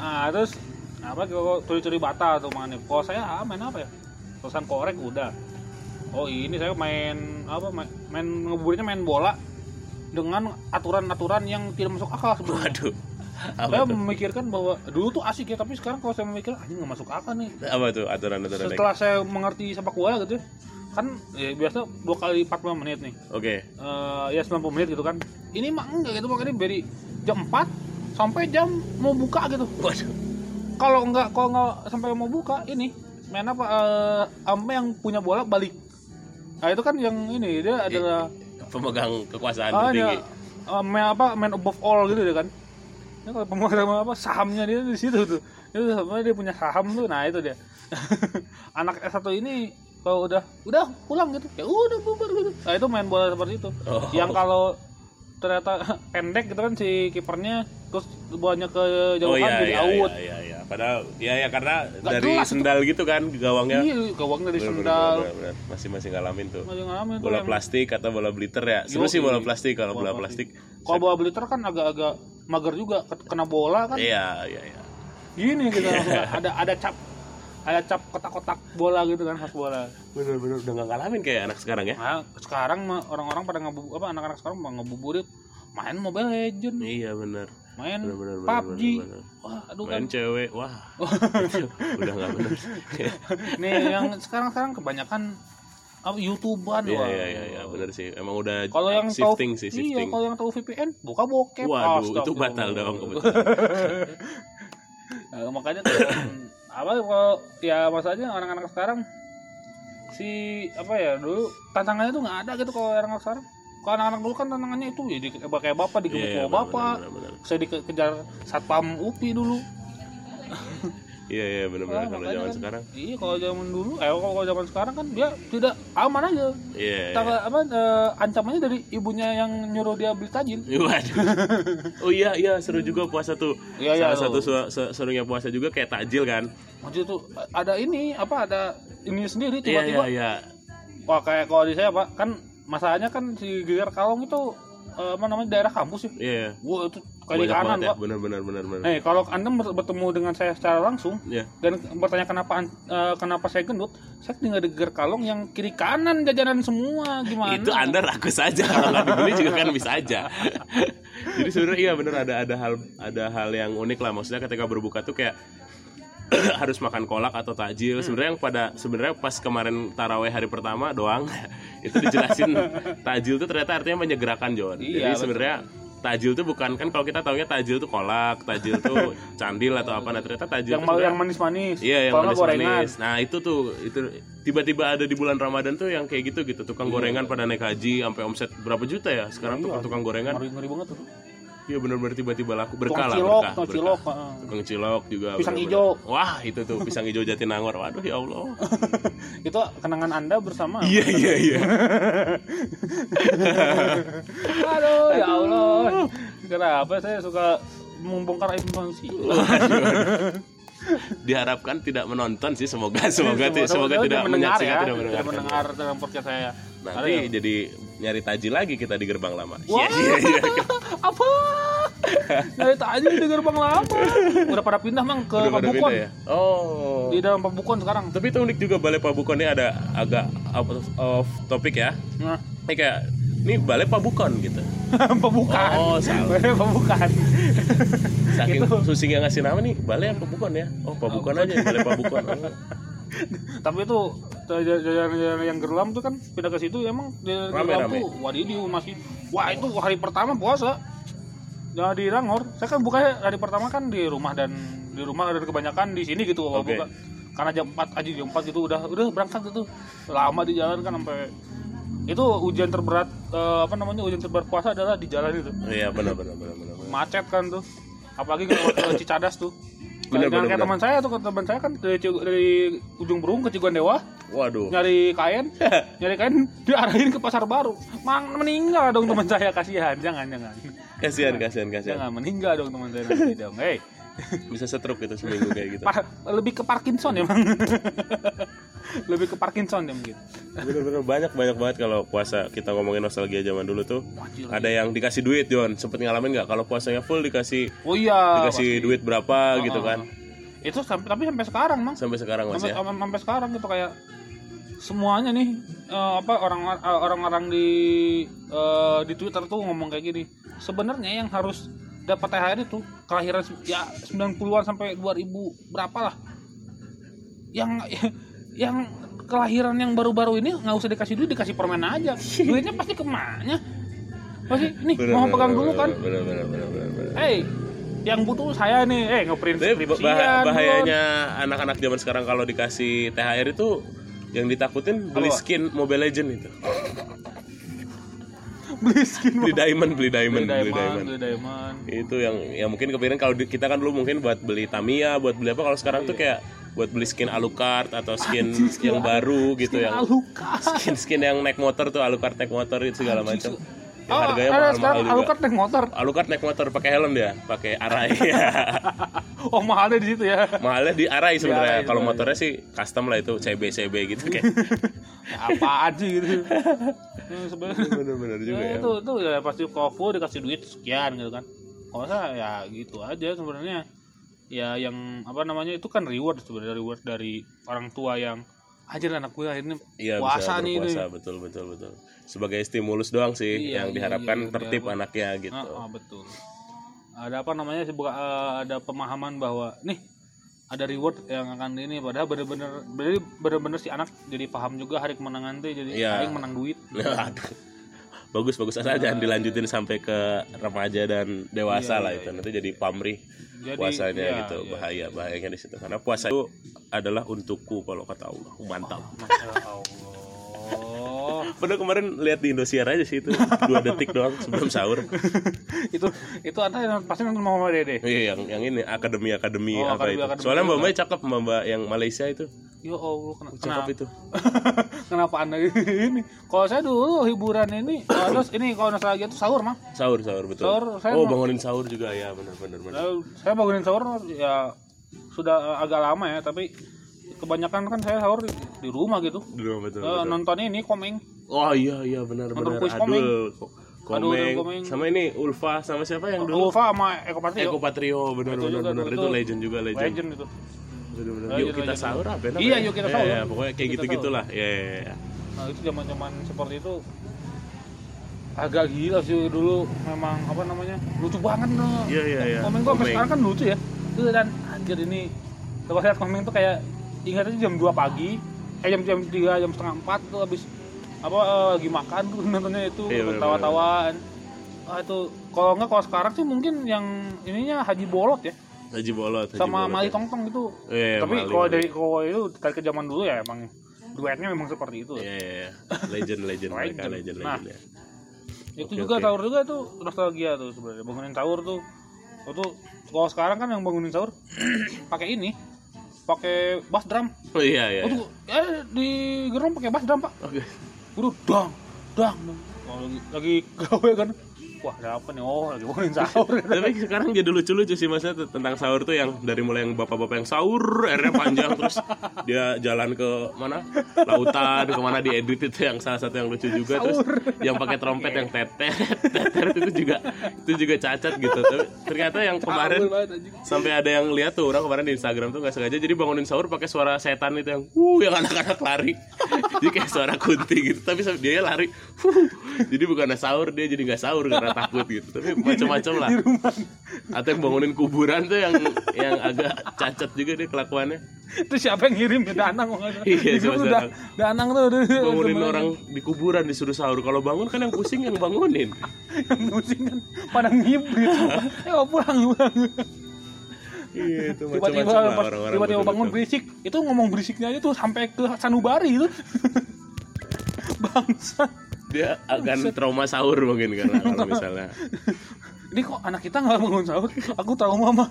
nah terus apa kalau curi-curi batal tuh mana kalau saya ah, main apa ya? Terusan korek udah. Oh ini saya main apa main, main ngebuburitnya main bola dengan aturan-aturan yang tidak masuk akal sebenarnya. Waduh saya tuh? memikirkan bahwa dulu tuh asik ya tapi sekarang kalau saya memikir anjing nggak masuk akal nih. Apa tuh aturan aturan setelah saya mengerti sepak bola gitu ya kan ya, biasa dua kali 45 menit nih. Oke. Eh, ya 90 menit gitu kan. Ini mah enggak gitu makanya dari jam 4 sampai jam mau buka gitu. Waduh. Kalau enggak kalau enggak sampai mau buka ini main apa eh, sampai yang punya bola balik. Nah itu kan yang ini dia adalah pemegang kekuasaan ah, tertinggi dia, eh, main apa main above all gitu dia kan ya, kalau pemegang apa sahamnya dia di situ tuh itu sebenarnya dia punya saham tuh nah itu dia anak S1 ini kalau udah udah pulang gitu ya udah bubar gitu nah itu main bola seperti itu Oh. yang kalau ternyata pendek gitu kan si kipernya terus bolanya ke Oh jauhan iya jadi iya, out iya iya iya. Padahal ya ya karena Nggak dari jelas itu. sendal gitu kan gawangnya. iya gawang dari Bener, bener, sendal bener, bener. Masih masih ngalamin tuh. masih ngalamin tuh Bola yang- plastik atau bola bliter ya. Seru Yoi. sih bola plastik kalau bola Bola plastik. kalau bola bliter kan agak-agak mager juga kena bola kan Iya iya iya. gini gitu ada ada cap ada cap kotak-kotak bola gitu kan khas bola Bener bener udah nggak ngalamin kayak anak sekarang ya. nah sekarang orang-orang pada ngebu apa anak-anak sekarang mah ngebuburit main Mobile Legend Iya bener. main Bener, bener, bener, PUBG bener, bener. wah aduh kan Main cewek, wah. udah nggak bener. nih yang sekarang-sekarang kebanyakan apa youtuban Iya wah iya iya iya bener sih. Emang udah kalau yang tahu shifting sih iya shifting. kalau yang tahu VPN buka bokep Waduh, itu batal dong kebetulan. Nah, makanya tuh, apa kalau ya masalahnya anak-anak sekarang si apa ya dulu tantangannya tuh nggak ada gitu kalau anak-anak sekarang kalau anak-anak dulu kan tantangannya itu ya di, kayak bapak digebuk Iya, sama bener, bapak bener, bener, bener. saya dikejar satpam upi dulu Iya iya Nah, kalau zaman kan, sekarang. iya kalau zaman dulu eh kalau zaman sekarang kan dia tidak aman aja Iya. Tangga, apa eh, ancamannya dari ibunya yang nyuruh dia beli tajil Waduh. Oh iya iya seru juga puasa tuh. Iya, iya, Salah satu loh. su- se- serunya puasa juga kayak takjil kan. maksudnya tuh ada ini apa ada ini sendiri Iya tiba-tiba iya iya. Wah kayak kalau di saya pak kan masalahnya kan si Geger Kalong itu eh, apa namanya daerah kampus ya. Iya. Wah itu Kiri Banyak kanan, ya. Benar benar benar benar. Eh, kalau Anda ber- bertemu dengan saya secara langsung Ya. dan bertanya kenapa eh, kenapa saya gendut, saya tinggal deger kalong yang kiri kanan jajanan semua gimana? Itu Anda rakus aja kalau nggak dibeli juga kan bisa aja. Jadi sebenarnya iya bener ada ada hal ada hal yang unik lah maksudnya ketika berbuka tuh kayak harus makan kolak atau takjil. Sebenarnya yang pada sebenarnya pas kemarin taraweh hari pertama doang itu dijelasin takjil tuh ternyata artinya menyegerakan John. Iya, Jadi sebenarnya takjil tuh bukan kan kalau kita taunya takjil tuh kolak, takjil tuh candil atau apa nah ternyata takjil yang tuh yang manis-manis. Iya yang manis-manis. Nah itu tuh itu tiba-tiba ada di bulan Ramadan tuh yang kayak gitu gitu tukang gorengan pada naik haji sampai omset berapa juta ya sekarang tuh tukang gorengan. Ngeri-ngeri banget tuh. Iya benar-benar tiba-tiba laku berkah lah cilok, berkah. tukang cilok. Tukang cilok juga. Pisang hijau. Wah itu tuh pisang hijau Jatinangor. Waduh ya Allah. Itu kenangan Anda bersama. Iya iya iya. Aduh, ya Allah. Kenapa saya suka membongkar manusia? Diharapkan tidak menonton sih semoga semoga Semoga- semoga, semoga tidak mendengar menyaksikan ya, tidak mendengar. tidak mendengar dalam podcast saya. Nanti jadi nyari tajil lagi kita di gerbang lama. Wah. Iya iya iya. Apa? Dari tadi di gerbang lama. Udah pada pindah mang ke Udah Pabukon. ya. Oh. Di dalam Pabukon sekarang. Tapi itu unik juga balai Pabukon ini ada agak out of, of topic ya. Nah, Ini kayak ini balai Pabukon gitu. Pembukaan. Oh, salah. Pembukaan. Saking Itu. susing yang ngasih nama nih balai Pabukon ya? Oh Pabukon aja balai Pabukon. Oh. Tapi itu jalan-jalan yang gerlam tuh kan pindah ke situ emang di Rame, gerlam rame. tuh wadidiu masih wah itu hari pertama puasa Jangan di Rangor. Saya kan bukanya hari pertama kan di rumah dan di rumah dan kebanyakan di sini gitu Oke. buka. Karena jam 4 aja jam 4 gitu udah udah berangkat gitu. Lama di jalan kan sampai itu ujian terberat eh, apa namanya ujian terberat puasa adalah di jalan itu Iya benar benar benar benar. benar. macet kan tuh apalagi kalau ke Cicadas tuh Bener, Jangan bener, kayak teman saya tuh teman saya kan dari, dari ujung Berung ke Cigondewa Waduh. nyari kain nyari kain diarahin ke pasar baru mang meninggal dong teman saya kasihan jangan jangan Kasihan kasihan kasihan. jangan meninggal dong teman saya nanti dong hey Bisa setruk itu seminggu kayak gitu. Par- lebih ke Parkinson ya mang lebih ke Parkinson ya mungkin Bener-bener banyak banyak banget kalau puasa kita ngomongin nostalgia zaman dulu tuh. Wajir. Ada yang dikasih duit John, sempet ngalamin nggak? Kalau puasanya full dikasih oh iya dikasih pasti. duit berapa gitu Oh, kan? itu sampai tapi sampai sekarang mang Sampai sekarang sampai, masih ya. sampai, sampai sekarang gitu kayak semuanya nih eh, apa orang eh, orang-orang di eh, di Twitter tuh ngomong kayak gini. Sebenarnya yang harus dapat THR itu kelahiran ya 90-an sampai 2000 berapa lah. Yang yang kelahiran yang baru-baru ini nggak usah dikasih duit dikasih permen aja. Duitnya pasti ke mana pasti nih Bener, mau bener, pegang bener, dulu kan. Bener bener bener bener. bener. hey yang butuh saya nih. Eh ngeprint bah- bahayanya anak-anak zaman sekarang kalau dikasih THR itu yang ditakutin beli skin Mobile Legend itu. beli skin Beli diamond, beli diamond, beli beli diamond, diamond. beli diamond. Itu yang ya mungkin kepikiran kalau kita kan dulu mungkin buat beli Tamiya, buat beli apa kalau sekarang tuh kayak buat beli skin Alucard atau skin skin yang baru gitu Skin yang Alucard. skin-skin yang naik motor tuh Alucard naik motor itu segala macam. Yang Oh, harganya ada mahal-mahal sekarang juga. Alucard naik motor. Alucard naik motor pakai helm dia, pakai arai. Oh, mahalnya di situ ya. Mahalnya di arai sebenarnya. Kalau motornya sih custom lah itu CB CB gitu kayak. Ya, apaan sih gitu. Ya, sebenarnya Bener-bener juga ya, ya. itu itu ya pasti kofu dikasih duit sekian gitu kan. Kalau saya ya gitu aja sebenarnya. Ya yang apa namanya itu kan reward sebenarnya reward dari orang tua yang aja anak gue akhirnya Iya puasa nih ini. berpuasa betul betul betul. Sebagai stimulus doang sih Iya, yang iya, iya, diharapkan tertib diharapkan. anaknya gitu. Ah, ah, betul. Ada apa namanya buka- eh, ada pemahaman bahwa nih ada reward yang akan ini padahal bener-bener bener-bener si anak jadi paham juga hari kemenangan tuh jadi Iya. aing menang duit. Bagus bagus asal jangan dilanjutin sampai ke remaja dan dewasa Iya, lah iya, itu nanti jadi pamrih Jadi, puasanya iya, gitu iya. bahaya bahayanya di situ karena puasa itu adalah untukku kalau kata Allah mantap Allah. Padahal kemarin lihat di Indosiar aja sih itu dua detik doang sebelum sahur. itu itu anda yang pasti nonton Mama Dede. Iya yang yang ini akademi akademi Oh, apa akademi- itu. akademi Soalnya Mbak juga. Mai cakep Mbak Mbak yang Malaysia itu. Ya Allah, kena, Cakep kenapa, itu. kenapa anda ini? Kalau saya dulu hiburan ini, terus ini kalau nostalgia itu sahur mah. Sahur sahur betul. Sahur, saya oh mau- bangunin sahur juga ya benar benar benar. Saya bangunin sahur ya sudah eh, agak lama ya, tapi kebanyakan kan saya sahur di, di rumah gitu. Dulu betul. Eh, betul. nonton ini komeng. Oh iya iya benar Nonton benar. kuis komeng. Komeng. Sama ini Ulfa sama siapa yang dulu? Ulfa sama Eko Patrio. Eko Patrio, bener juga bener tuh, itu itu legend juga legend. Legend itu. Bener. Legend, Yuk kita sahur apa? Iya, ya? yuk kita Iya, sahur. iya, pokoknya kayak Kita gitu-gitulah. Iya, iya. Nah itu zaman-zaman seperti itu agak gila sih dulu memang apa namanya lucu banget no. Iya, iya, iya. Komeng gua sekarang kan lucu ya. Itu dan anjir ini kalau lihat komeng tuh kayak ingat aja jam 2 pagi, eh jam jam 3, jam setengah 4 tuh habis apa eh, lagi makan tuh nontonnya itu Iya, tawa-tawaan. Ah itu kalau enggak kalau sekarang sih mungkin yang ininya Haji Bolot ya Haji Bolot, Haji sama Bolot, Mali ya. Tongtong itu. Iya, iya, Tapi kalau dari kalau itu tarik ke zaman dulu ya emang duetnya memang seperti itu. Iya, iya, iya. Legend, legend mereka, Legend. legend, Nah. legend ya. itu Oke, juga oke. sahur juga tuh nostalgia tuh sebenarnya bangunin sahur tuh itu kalau sekarang kan yang bangunin sahur pakai ini pakai bass drum. Oh iya, iya. oh, tuh, eh di gerong pakai bass drum pak. Oke. udah dang dang. Lagi lagi gawe kan wah ada apa nih? Oh lagi bangunin sahur. Tapi sekarang jadi lucu-lucu sih maksudnya tentang sahur tuh yang dari mulai yang bapak-bapak yang sahur, airnya panjang terus dia jalan ke mana? Lautan ke mana diedit itu yang salah satu yang lucu juga. Terus yang pakai trompet yang tetet tetet itu juga itu juga cacat gitu. Tapi ternyata yang kemarin Sahur sampai ada yang lihat tuh orang kemarin di Instagram tuh nggak sengaja jadi bangunin sahur pakai suara setan itu yang wuh yang anak-anak lari. Jadi kayak suara kunti gitu tapi dia lari. Jadi bukan sahur dia jadi nggak sahur karena takut gitu. Tapi macam-macam lah. atau yang bangunin kuburan tuh yang yang agak cacat juga deh kelakuannya. Itu siapa yang ngirim ya? Danang nggak. Iya, tuh Da- Danang. Tuh udah bangunin orang di kuburan disuruh sahur. Kalau bangun kan yang pusing yang bangunin. Yang pusing kan pada ngibrit. Eh mau pulang pulang. Iya itu tiba-tiba tiba-tiba bangun berisik. Itu ngomong berisiknya aja tuh sampai ke sanubari itu. bangsa dia akan trauma sahur mungkin karena kalau misalnya. Ini kok anak kita nggak bangun sahur? Aku trauma mah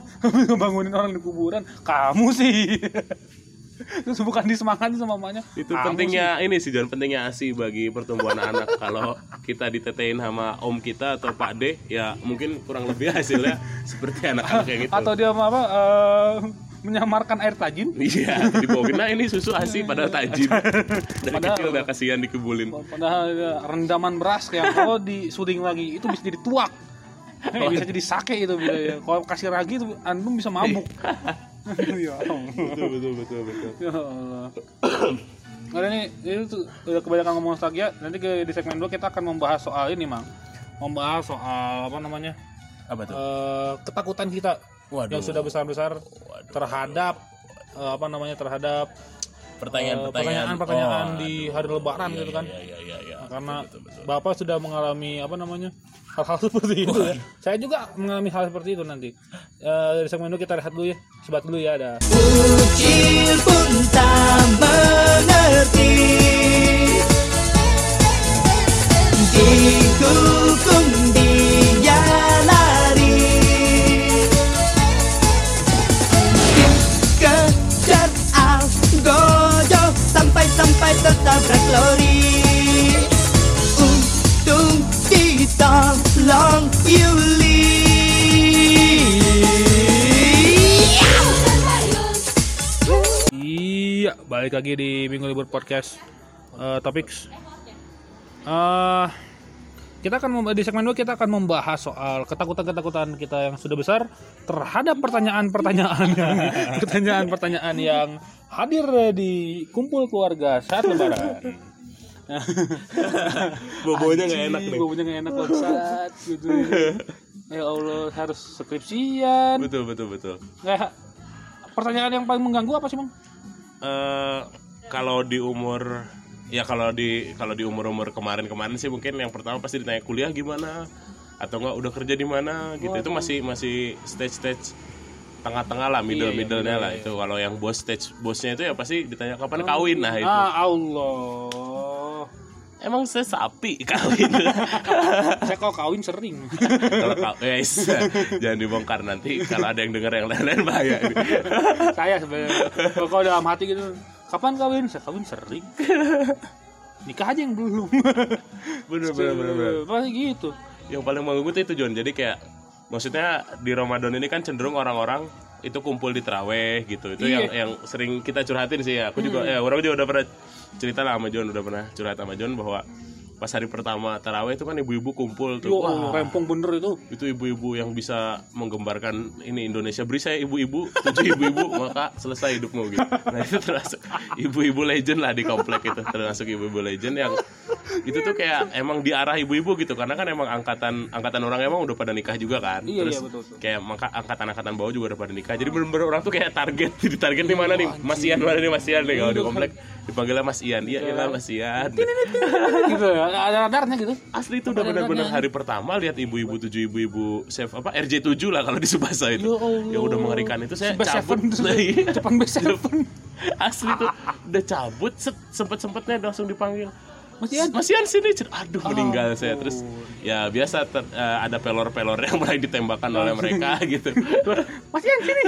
bangunin orang di kuburan. Kamu sih. Terus bukan disemangati sama mamanya. Itu "Kamu pentingnya ini sih John pentingnya asi bagi pertumbuhan anak. Kalau kita ditetein sama om kita atau pak D ya mungkin kurang lebih hasilnya seperti anak-anak kayak gitu. Atau dia apa eh, menyamarkan air tajin iya dibawain nah ini susu asi pada tajin dari Padahal- kecil udah kasihan dikebulin padahal ya, rendaman beras yang kalau disuding lagi itu bisa jadi tuak Eh, bisa jadi sake itu bisa ya. Kalau kasih ragi itu antum bisa mabuk. ya Allah. betul betul betul betul Ya Allah. Nah, ini itu udah kebanyakan ngomong nostalgia. Nanti ke, di segmen 2 kita akan membahas soal ini, Mang. Membahas soal apa namanya? apa tuh Eh, ketakutan kita Waduh. yang sudah besar-besar terhadap eh, apa namanya? terhadap pertanyaan eh, pertanyaan-pertanyaan di hari lebaran gitu kan. ya ya ya Nah, karena Bapak sudah mengalami apa namanya? hal-hal seperti itu ya. Saya juga mengalami hal seperti itu nanti. Eh, dari segmen 2 kita rehat dulu ya. Sebat dulu ya, ada. Kecil pun tak mengerti Dihukum lori Untung ditolong Yuli Iya, balik lagi di Minggu Libur Podcast uh, Topics. Eh, kita akan di segmen 2 kita akan membahas soal ketakutan-ketakutan kita yang sudah besar terhadap pertanyaan-pertanyaan yang pertanyaan-pertanyaan yang hadir di kumpul keluarga saat lebaran. bobonya nggak enak nih Bobonya nggak enak saat gitu. Ya Allah, harus skripsian. betul betul betul Kayak pertanyaan yang paling mengganggu apa sih, Bang? eh kalau di umur ya kalau di kalau di umur umur kemarin kemarin sih mungkin yang pertama pasti ditanya kuliah gimana? Atau enggak udah kerja di mana? Gitu. Itu masih masih stage stage tengah-tengah lah middle middlenya lah itu. Kalau yang bos stage bosnya itu ya pasti ditanya kapan kawin? Nah itu. Ah, Allah. emang saya sapi kawin? Saya kalau kawin sering. kalau guys jangan dibongkar nanti kalau ada yang dengar yang lain-lain bahaya ini. saya sebenarnya kalau dalam hati gitu kapan kawin? Saya kawin sering. Nikah aja yang belum. Bener bener bener, bener. pasti gitu. Yang paling mengganggu tuh itu John jadi kayak maksudnya di Ramadan ini kan cenderung orang-orang itu kumpul di teraweh gitu. Itu Iya. yang yang sering kita curhatin sih ya. Aku juga ya orang juga udah pernah cerita lah sama John udah pernah curhat sama John bahwa pas hari pertama taraweh itu kan ibu-ibu kumpul tuh. Yo, Wah, rempong bener itu. itu ibu-ibu yang bisa menggembarkan ini Indonesia. Beri saya ibu-ibu tujuh ibu-ibu maka selesai hidupmu gitu. Nah itu termasuk ibu-ibu legend lah di komplek itu. Termasuk ibu-ibu legend yang itu tuh kayak emang diarah ibu-ibu gitu. Karena kan emang angkatan angkatan orang emang udah pada nikah juga kan. Iya, terus iya, betul, betul. kayak maka angkatan-angkatan bawah juga udah pada nikah. Jadi bener-bener orang tuh kayak target. Di target di mana nih? Mas Ian mana nih? Mas Ian nih kalau di komplek dipanggilnya Mas Ian iya iya Mas Ian gitu ya. Ada radarnya gitu. asli itu udah benar-benar hari pertama lihat ibu-ibu tujuh ibu-ibu chef apa RJ 7 lah kalau di Subasa itu Ya yang udah mengerikan itu saya cabut seven. Iya. Jepang best seven. asli tuh udah cabut sempet sempetnya langsung dipanggil Mas Ian. Mas Ian sini aduh meninggal saya. Terus ya biasa ter- eh, ada pelor-pelor yang mulai ditembakkan oleh mereka gitu. Mas Ian sini.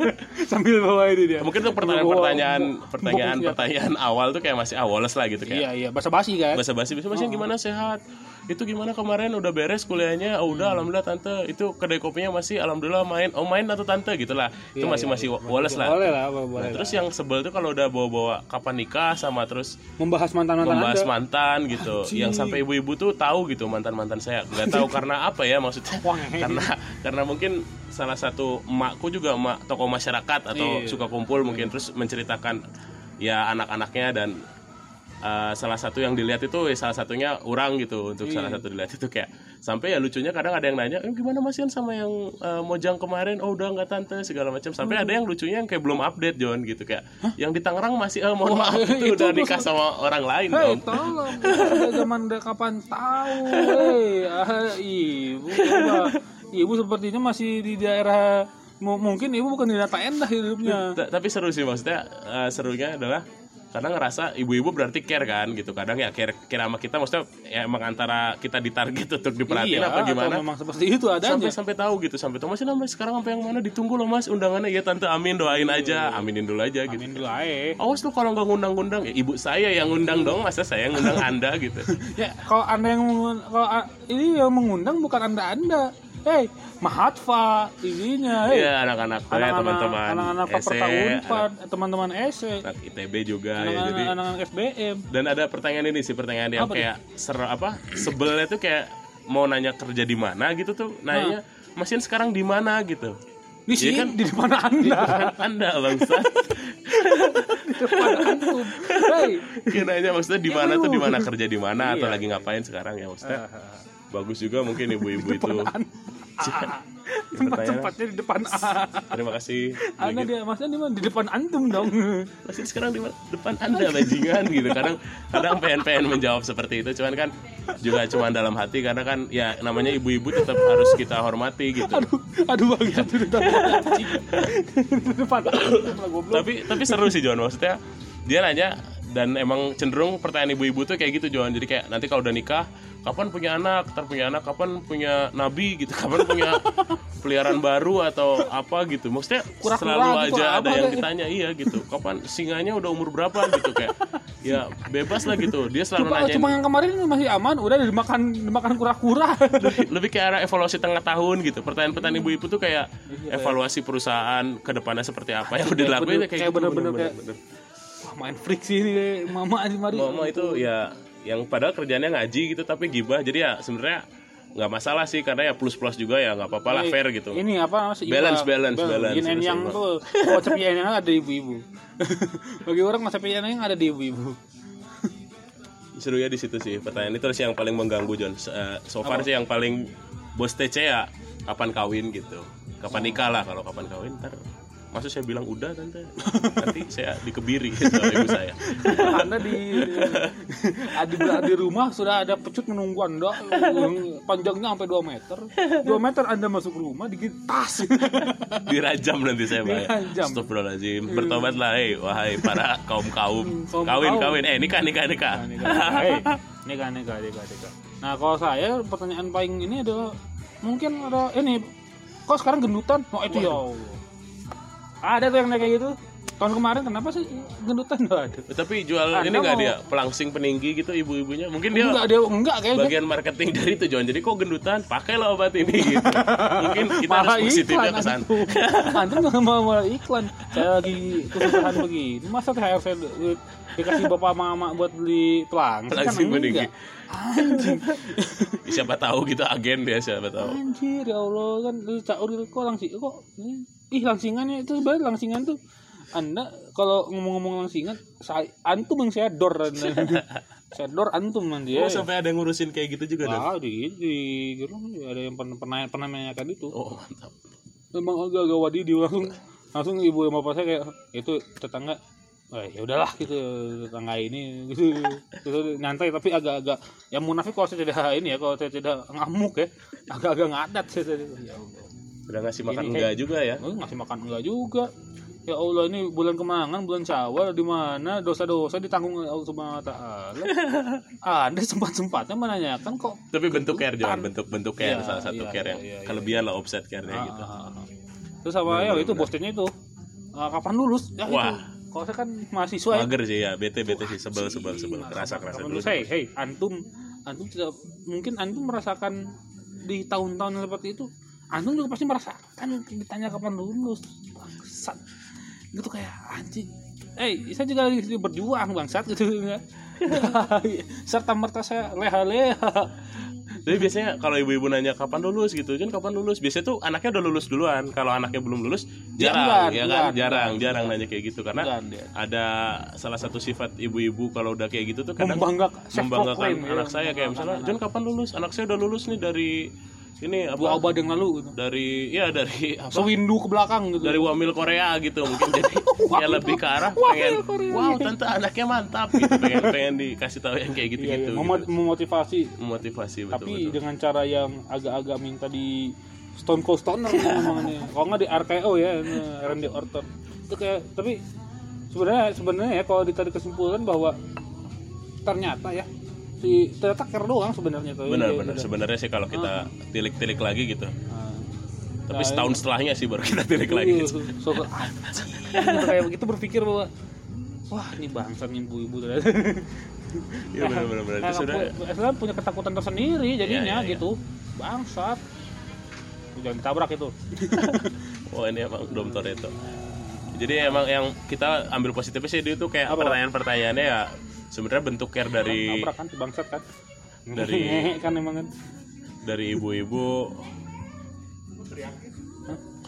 Sambil bawa ini dia. mungkin tuh pertanyaan-pertanyaan pertanyaan-pertanyaan awal tuh kayak masih awalas lah gitu kayak. Iya iya. Bahasa basi kan. bahasa basi bisa masih gimana? Sehat itu gimana kemarin? Udah beres kuliahnya? Oh, udah alhamdulillah tante. Itu kedai kopinya masih alhamdulillah main. Oh main atau tante? Gitulah itu masih masih wales lah. Boleh lah, boleh. Nah, lah. terus yang sebel tuh kalau udah bawa-bawa kapan nikah sama terus membahas mantan-mantan membahas Anda. mantan gitu. Yang sampai ibu-ibu tuh tahu gitu mantan-mantan saya. Nggak tahu karena apa ya maksudnya. Karena karena mungkin salah satu emakku juga emak tokoh masyarakat atau Iya. suka kumpul mungkin terus menceritakan ya anak-anaknya dan uh, salah satu yang dilihat itu ya salah satunya orang gitu untuk salah Iya. satu dilihat itu kayak sampai ya lucunya kadang ada yang nanya eh, gimana Mas Ian sama yang uh, mojang kemarin oh udah nggak tante segala macam sampai ada yang lucunya yang kayak belum update John gitu kayak yang di Tangerang masih eh, mohon maaf itu itu udah nikah sama orang lain Hei, dong tolong. Zaman udah kapan tahu. Hei, ah, ibu coba. Ibu sepertinya masih di daerah mu- mungkin ibu bukan di data endah hidupnya. Ta- tapi seru sih maksudnya eh, serunya adalah kadang ngerasa ibu-ibu berarti care kan gitu. Kadang ya care care sama kita maksudnya ya emang antara kita ditarget untuk diperhatiin iya, apa atau gimana memang seperti itu adanya. sampai sampai tahu gitu sampai tahu masih namanya sekarang sampai yang mana? Ditunggu loh mas undangannya. Ya tante amin doain aja. Aminin dulu aja gitu. Amin dulu ae. awas lu kalau nggak ngundang-ngundang ya ibu saya yang ngundang dong masa saya yang ngundang anda? Gitu. Ya, kalau Anda yang kalau a- ini yang mengundang bukan Anda-anda. Hei, Mahatfa ininya, hei. Iya anak-anak saya teman-teman anak-anak anak- teman-teman SE, anak ITB juga ya jadi anak-anak anak SBM. dan ada pertanyaan ini sih pertanyaan yang Apa kayak ser apa sebelnya tuh kayak mau nanya kerja di mana gitu tuh nanya mesin sekarang di mana? gitu. Di Iya sini kan? di depan Anda, Kan anda bangsa di depan antum. Nanya maksudnya di mana tuh? Di mana kerja di mana? Atau Iya, lagi ngapain sekarang? Ya maksudnya bagus juga mungkin ibu-ibu itu tempat-tempatnya di depan A. terima kasih Anda dia maksudnya di mana? Di depan antum dong. mesin sekarang di depan anda bajingan gitu kadang kadang pengen pengen menjawab seperti itu cuman kan juga cuman dalam hati karena kan ya namanya ibu-ibu tetap harus kita hormati gitu Aduh, aduh. Di depan lah goblok. tapi tapi seru sih John maksudnya dia nanya dan emang cenderung pertanyaan ibu-ibu tuh kayak gitu John. Jadi kayak nanti kalau udah nikah kapan punya anak? Ntar punya anak kapan punya nabi gitu? Kapan punya peliharaan baru atau apa gitu? Maksudnya Kura-kura selalu gitu, aja ada apa yang kayak- ditanya iya gitu. Kapan singanya udah umur berapa gitu kayak ya bebas lah gitu. Dia selalu Cuma, nanyain. cuma yang kemarin masih aman, udah dimakan dimakan kura-kura. lebih, lebih kayak arah evaluasi tengah tahun gitu. Pertanyaan-pertanyaan ibu-ibu tuh kayak evaluasi perusahaan ke depannya seperti apa yang udah dilakuin kayak, kayak gitu, bener-bener bener-bener. Main freak sih ini mama di mari. Mama itu ya yang padahal kerjanya ngaji gitu tapi gibah jadi ya sebenarnya nggak masalah sih karena ya plus plus juga ya nggak apa-apa lah Ini- fair gitu Ini apa seimbang. Balance, balance, balance. And yang tuh and yang ada di ibu-ibu. Bagi orang and yang ada di ibu-ibu. seru ya di situ sih pertanyaan itu sih yang paling mengganggu John eh, so far sih yang paling bos TC ya kapan kawin gitu kapan nikah lah kalau kapan kawin ntar maksud saya bilang udah tante nanti saya dikebiri ibu saya Anda di di, di rumah sudah ada pecut menunggu Anda panjangnya sampai 2 meter. 2 meter Anda masuk rumah digigit tas. dirajam nanti saya. Dirajam. Astagfirullahaladzim bertobatlah hei wahai para kaum kaum kawin kawin eh nikah nikah nikah Hei, nikah nikah nikah nikah. Nah kalau saya pertanyaan paling ini adalah mungkin ada ini kok sekarang gendutan? Oh itu ya Allah. Ada tuh yang kayak gitu. tahun kemarin kenapa sih gendutan? Nggak ada. Tapi jual Anda ini nggak mau- dia? Pelangsing peninggi gitu ibu-ibunya. Mungkin dia enggak dia enggak kayaknya. bagian marketing dari tujuan. Jadi kok gendutan, pakailah obat ini gitu. Mungkin kita malah harus positifnya iklan ke sana. antum nggak mau malah iklan. Saya lagi kesusahan begini. Masa THR saya dikasih bapak mama buat beli pelang Pelangsing peninggi. anjing. Siapa tahu gitu agen dia siapa tahu. anjir ya Allah. Kan lu caur gitu kok langsing? Kok ih langsingannya itu sebenarnya langsingan tuh. Anda kalau ngomong-ngomong langsingan saya antum yang saya dor saya dor antum nanti ya. Oh, sampai ada yang ngurusin kayak gitu juga dong. Ah, di di gerung ada yang pernah pernah pernah menanyakan itu. Oh, mantap. Memang agak-agak wadidi langsung langsung ibu sama bapak saya kayak itu tetangga. Eh, ya udahlah gitu tetangga ini gitu, gitu nyantai tapi agak-agak yang munafik kalau saya tidak ini ya kalau saya tidak ngamuk ya. Agak-agak ngadat saya saya- ya Udah ngasih makan Ini enggak juga ya. Oh, ngasih makan enggak juga ya Allah ini bulan kemenangan bulan syawal di mana dosa-dosa ditanggung oleh Allah subhanahu wa taala anda sempat-sempatnya menanyakan kok Tapi bentuk care jangan bentuk-bentuk care Iya, salah satu iya, care iya, yang iya. kelebihan lah offset care-nya gitu. Ah, ah, ah. Terus sama ya itu bosnya itu ah, kapan lulus? Ya Wah. itu. Kalau saya kan mahasiswa ya. Mager sih ya, bete bete sih sebel sebel sebel kerasa kerasa dulu. lulus? Hey, hey, antum antum tidak mungkin antum merasakan di tahun-tahun yang seperti itu. Antum juga pasti merasakan ditanya kapan lulus. Bangsat. Gitu kayak anjing. Eh, saya juga lagi berjuang bangsat gitu ya. Serta merta saya leha-leha. Jadi biasanya kalau ibu-ibu nanya kapan lulus gitu, kan kapan lulus? Biasanya tuh anaknya udah lulus duluan. Kalau anaknya belum lulus, jarang, enggan, ya kan? enggan, jarang, enggan. jarang nanya kayak gitu karena ada salah satu sifat ibu-ibu kalau udah kayak gitu tuh kadang Membanggakan, membanggakan self-proclaim, ya, anak saya kayak misalnya, John kapan lulus? Anak saya udah lulus nih dari ini Dua apa? abad yang lalu gitu. Dari ya dari apa? Sewindu ke belakang gitu. dari wamil Korea gitu mungkin jadi ya lebih ke arah pengen wow tante anaknya mantap gitu pengen pengen dikasih tahu yang kayak gitu Iya, gitu, iya. Memo- memotivasi memotivasi betul tapi betul dengan cara yang agak-agak minta di Stone Cold Stoner namanya. Kalau nggak di RKO ya, Randy Orton. Itu kayak tapi sebenarnya sebenarnya ya kalau ditarik kesimpulan bahwa ternyata ya si ternyata care doang sebenarnya tuh. benar Iya, sebenarnya sih kalau kita tilik-tilik lagi gitu. Nah, tapi Nah, setahun setelahnya sih baru kita tilik lagi. Iya, gitu. so, so. Udah kayak begitu berpikir bahwa wah ini bangsa nih ibu-ibu ternyata. Iya benar benar benar. Itu Nah, sudah Islam punya ketakutan tersendiri jadinya Iya, iya, iya. gitu. Bangsat. Jangan ditabrak itu. Oh ini emang Dom Toretto jadi emang yang kita ambil positifnya sih dia tuh kayak pertanyaan-pertanyaannya ya sebenarnya bentuk care dari kan bangsat kan. Dari- kan emang kan. dari ibu-ibu.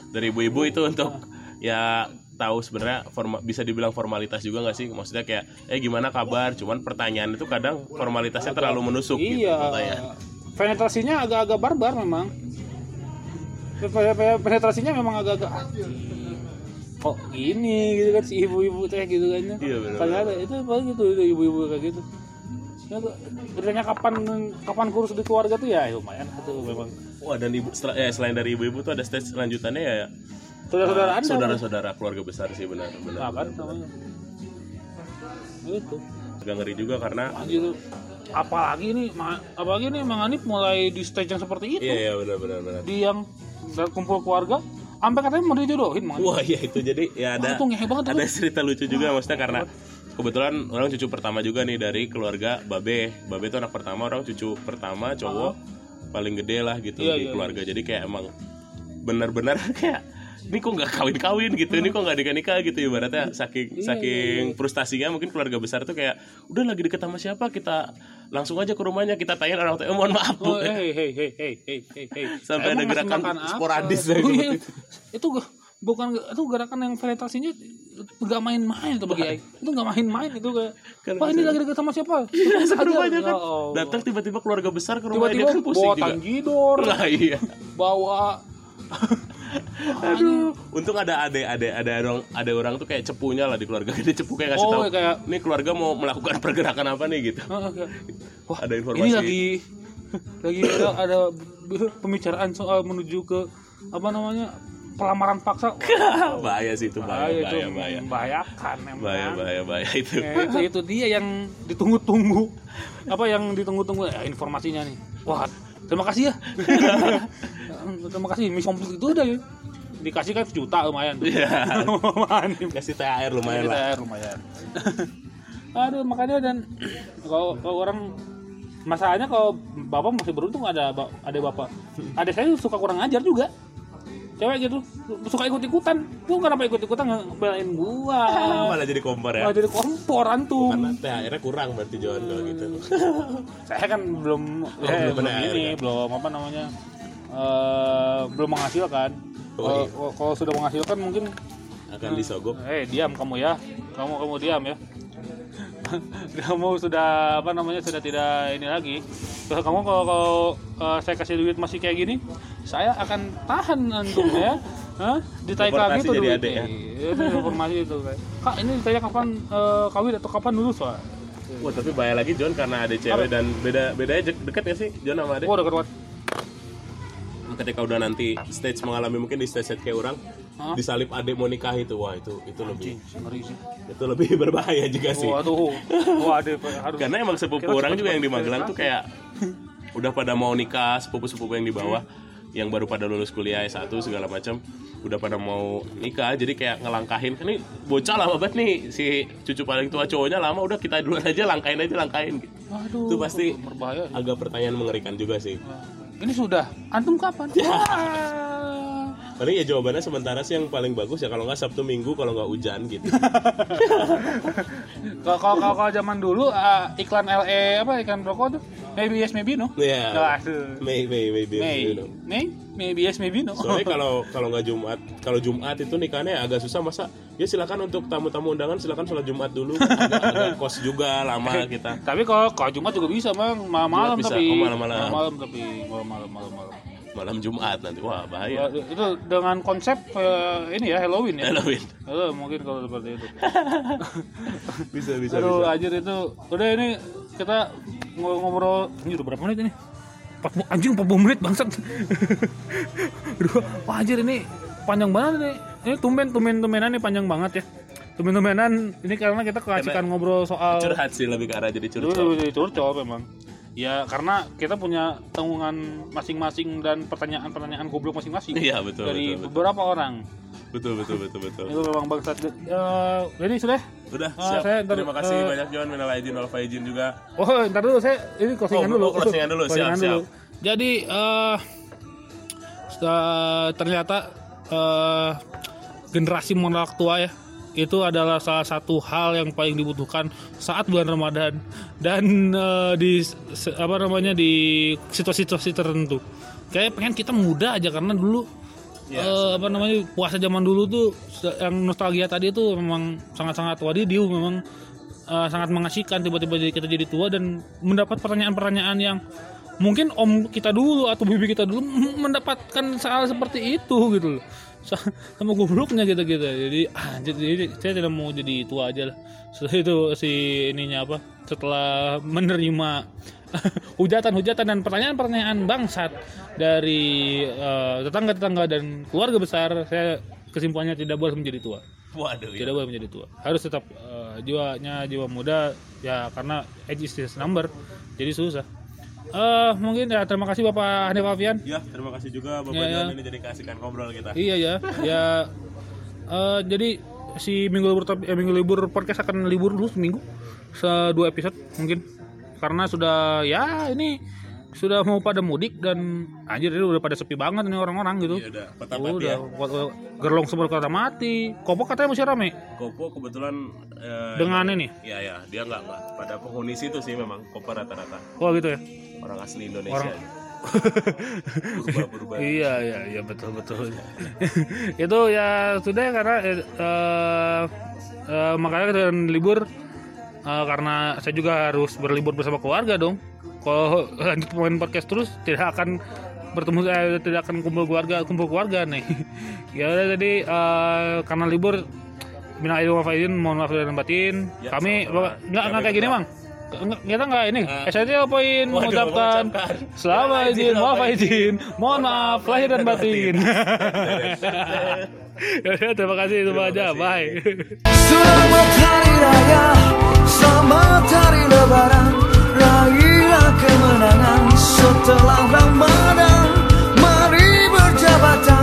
Dari ibu-ibu itu untuk ya tahu sebenarnya forma, bisa dibilang formalitas juga nggak sih? Maksudnya kayak eh gimana kabar? Cuman pertanyaan itu kadang formalitasnya terlalu menusuk gitu iya. pertanyaan. penetrasinya agak-agak barbar memang. Pe- pe- pe- penetrasinya memang agak-agak kok gini gitu kan si ibu-ibu teh gitu kan Iya, benar, ternyata itu apa gitu itu ibu-ibu kayak gitu. Ya tuh, ditanya kapan kapan kurus di keluarga tuh? Ya lumayan itu memang. Wah dan ibu setel- eh, selain dari ibu-ibu tuh ada stage selanjutannya ya? Saudara-saudara anda. saudara-saudara keluarga besar sih benar Nah, benar, kan benar, benar. namanya itu agak ngeri juga karena gitu apalagi nih ma- apalagi nih Mang Anip mulai di stage yang seperti itu. Iya iya benar benar benar. Di yang kumpul keluarga sampai katanya mau dijodohin wah iya itu. Jadi ya ada Wah, itu banget ada cerita lucu juga maksudnya karena kebetulan orang cucu pertama juga nih dari keluarga Babe. Babe itu anak pertama orang cucu pertama cowok paling gede lah gitu Iya, di iya, keluarga. Jadi kayak emang benar-benar kayak ini kok nggak kawin-kawin gitu ini kok nggak nikah-nikah gitu ibaratnya saking Iya, saking frustasinya mungkin keluarga besar tuh kayak udah lagi deket sama siapa kita langsung aja ke rumahnya kita tanyain orang tua eh, mohon maaf Oh, bu hey, hey, hey, hey, hey, hey, hey. Sampai Emang ada gerakan sporadis Oh, ya, iya. gitu. Itu ge- bukan itu gerakan yang penetrasinya nggak main-main itu bagi Ai. Itu nggak main-main itu kayak. Kan Wah ini bisa- lagi dekat sama siapa? Masuk ke rumahnya kan Allah. datang tiba-tiba keluarga besar ke rumahnya Tiba-tiba dia kan pusing bawa tanggidor, lah iya bawa Aduh, untung ada ade ade ada orang ada orang tuh kayak cepunya lah di keluarga dia cepu kayak ngasih Oh, tahu kayak- nih keluarga mau melakukan pergerakan apa nih gitu Ah, Wah, Ada informasi. Ini lagi lagi ada, ada pembicaraan soal menuju ke apa namanya pelamaran paksa. Wah, bahaya sih itu bahaya, bahaya bahaya bahaya membahayakan memang. bahaya bahaya bahaya itu Ya, itu, itu dia yang ditunggu-tunggu. Apa yang ditunggu-tunggu ya, informasinya nih. Wah, terima kasih ya. terima kasih. Misi komplit itu udah ya. dikasih kan sejuta lumayan tuh. Iya. lumayan Kasih THR lumayan lah. air lumayan. Aduh makanya dan kalau kalau orang masalahnya kalau bapak masih beruntung ada ada bapak. Ada saya suka kurang ajar juga. Cewek gitu suka ikut ikutan. Lu kenapa ikut ikutan ngebelain gua? Malah jadi kompor ya. Malah jadi kompor antum. Karena THR-nya kurang berarti John kalau gitu. Saya kan belum Oh, eh, belum ini, kan? belum apa namanya? eh belum menghasilkan. Oh, Kalau kalau sudah menghasilkan mungkin Akan disogok. Eh diam kamu ya, kamu kamu diam ya. kamu sudah apa namanya sudah tidak ini lagi. Terus kamu kalau, kalau eh, saya kasih duit masih kayak gini, saya akan tahan antum ya. Hah? Ditarik lagi tuh adik ya? Iya, itu informasi itu. Kak ini ditanya kapan eh, kawin atau kapan lulus Pak? Wah tapi bahaya lagi John karena ada cewek dan beda bedanya deket ya sih John sama Ade. Oh udah keruat. Ketika udah nanti stage mengalami mungkin di stage kayak orang Hah? disalip adik mau nikah itu wah itu itu lebih Ngeri sih. itu lebih berbahaya juga sih. Waduh. Wah, harus. Karena emang sepupu orang juga yang di Magelang tuh kayak udah pada mau nikah sepupu-sepupu yang di bawah yang baru pada lulus kuliah S1 segala macam udah pada mau nikah jadi kayak ngelangkahin ini bocah lama banget nih si cucu paling tua cowoknya lama udah kita duluan aja langkahin aja langkahin gitu. Waduh. itu pasti berbahaya. agak pertanyaan mengerikan juga sih Ini sudah. Antum kapan? Wah. Paling ya jawabannya sementara sih yang paling bagus ya kalau nggak Sabtu Minggu kalau nggak hujan gitu Kalau kalau kalau- zaman dulu ah, iklan LE apa iklan rokok tuh maybe yes maybe no. Iya. Nah, aduh. Mei Mei Mei Mei, May, you know. May, maybe yes maybe no. Soalnya kalau kalau nggak Jumat, kalau Jumat itu nikahnya agak susah masa. Ya silakan untuk tamu-tamu undangan silakan sholat Jumat dulu. Agak, agak kos juga lama kita. tapi kalau kalau Jumat juga bisa bang malam-malam tapi Oh, malam-malam. malam tapi malam-malam malam-malam. Malam Jumat nanti. Wah, Ya, bahaya. itu dengan konsep eh, ini ya Halloween ya. Halloween. Eh, mungkin kalau seperti itu. Bisa bisa Aduh, bisa. anjir itu. Udah ini kita ngo- ngobrol ini udah berapa menit ini? 40, anjing 40 menit bangsat. Aduh, wah anjir ini panjang banget ini. Ini tumben tumben tumbenan nih panjang banget ya. Tumben tumbenan ini karena kita keasikan ngobrol soal Curhat sih lebih ke arah jadi Dulu curcol. jadi curcol memang. Ya karena kita punya tanggungan masing-masing dan pertanyaan-pertanyaan goblok masing-masing Iya, betul, dari betul, betul. beberapa orang. Betul betul betul betul. Itu memang bangsat. Eh, jadi sudah. Udah Ah, siap. saya ntar, Terima kasih eh, banyak John. Minal aizin wal faizin juga. Oh, ntar dulu saya ini closingan Oh, dulu. oh, closingan dulu. Siap, siap. Jadi eh eh, ternyata eh generasi menolak tua ya itu adalah salah satu hal yang paling dibutuhkan saat bulan Ramadan. Dan eh, di se- apa namanya di situasi-situasi tertentu. Kayak pengen kita muda aja karena dulu Ya, eh, apa namanya puasa zaman dulu tuh yang nostalgia tadi itu memang sangat-sangat wadidiu memang eh, sangat mengasihkan. Tiba-tiba kita jadi tua dan mendapat pertanyaan-pertanyaan yang mungkin om kita dulu atau bibi kita dulu mendapatkan soal seperti itu gitu loh sama gobloknya gitu gitu. Jadi ah, jadi saya tidak mau jadi tua aja lah. Setelah itu si ininya apa setelah menerima hujatan-hujatan dan pertanyaan-pertanyaan bangsat dari eh, tetangga-tetangga dan keluarga besar saya kesimpulannya tidak boleh menjadi tua. Waduh. Ya. tidak boleh menjadi tua. Harus tetap eh, jiwanya jiwa muda ya karena age is just number. Jadi susah eh mungkin ya terima kasih bapak Hanif Alfian. Ya, terima kasih juga Bapak Ya, ya. Ini jadi kasihkan ngobrol kita. iya ya ya eh, jadi si minggu libur eh, minggu libur podcast akan libur dulu seminggu se dua episode mungkin. Karena sudah ya ini sudah mau pada mudik dan anjir ini udah pada sepi banget ini orang-orang gitu. Iya udah, kota mati udah ya. gerlong semua kota mati. Kopok katanya masih rame. Kopo kebetulan eh, dengan ini Ya ya, dia nggak nggak pada penghuni situ sih memang Kopo rata-rata. Oh gitu ya orang asli Indonesia. Orang- Purba-purba. iya iya iya betul betul itu ya sudah ya karena eh, eh, eh, makanya kita libur eh, karena saya juga harus berlibur bersama keluarga dong kalau lanjut main podcast terus tidak akan bertemu saya tidak akan kumpul keluarga kumpul keluarga nih ya udah jadi eh, karena libur minal aidin wal faizin mohon maaf dan batin Ya, kami nggak nggak kayak gini juga kita nggak ini. Uh, SIT poin mengucapkan. selama izin maaf izin mohon maaf lahir dan batin. Yaudah, terima kasih itu aja. bye. Selamat hari raya selamat hari lebaran. Rayalah kemenangan setelah ramadan. Mari berjabatan.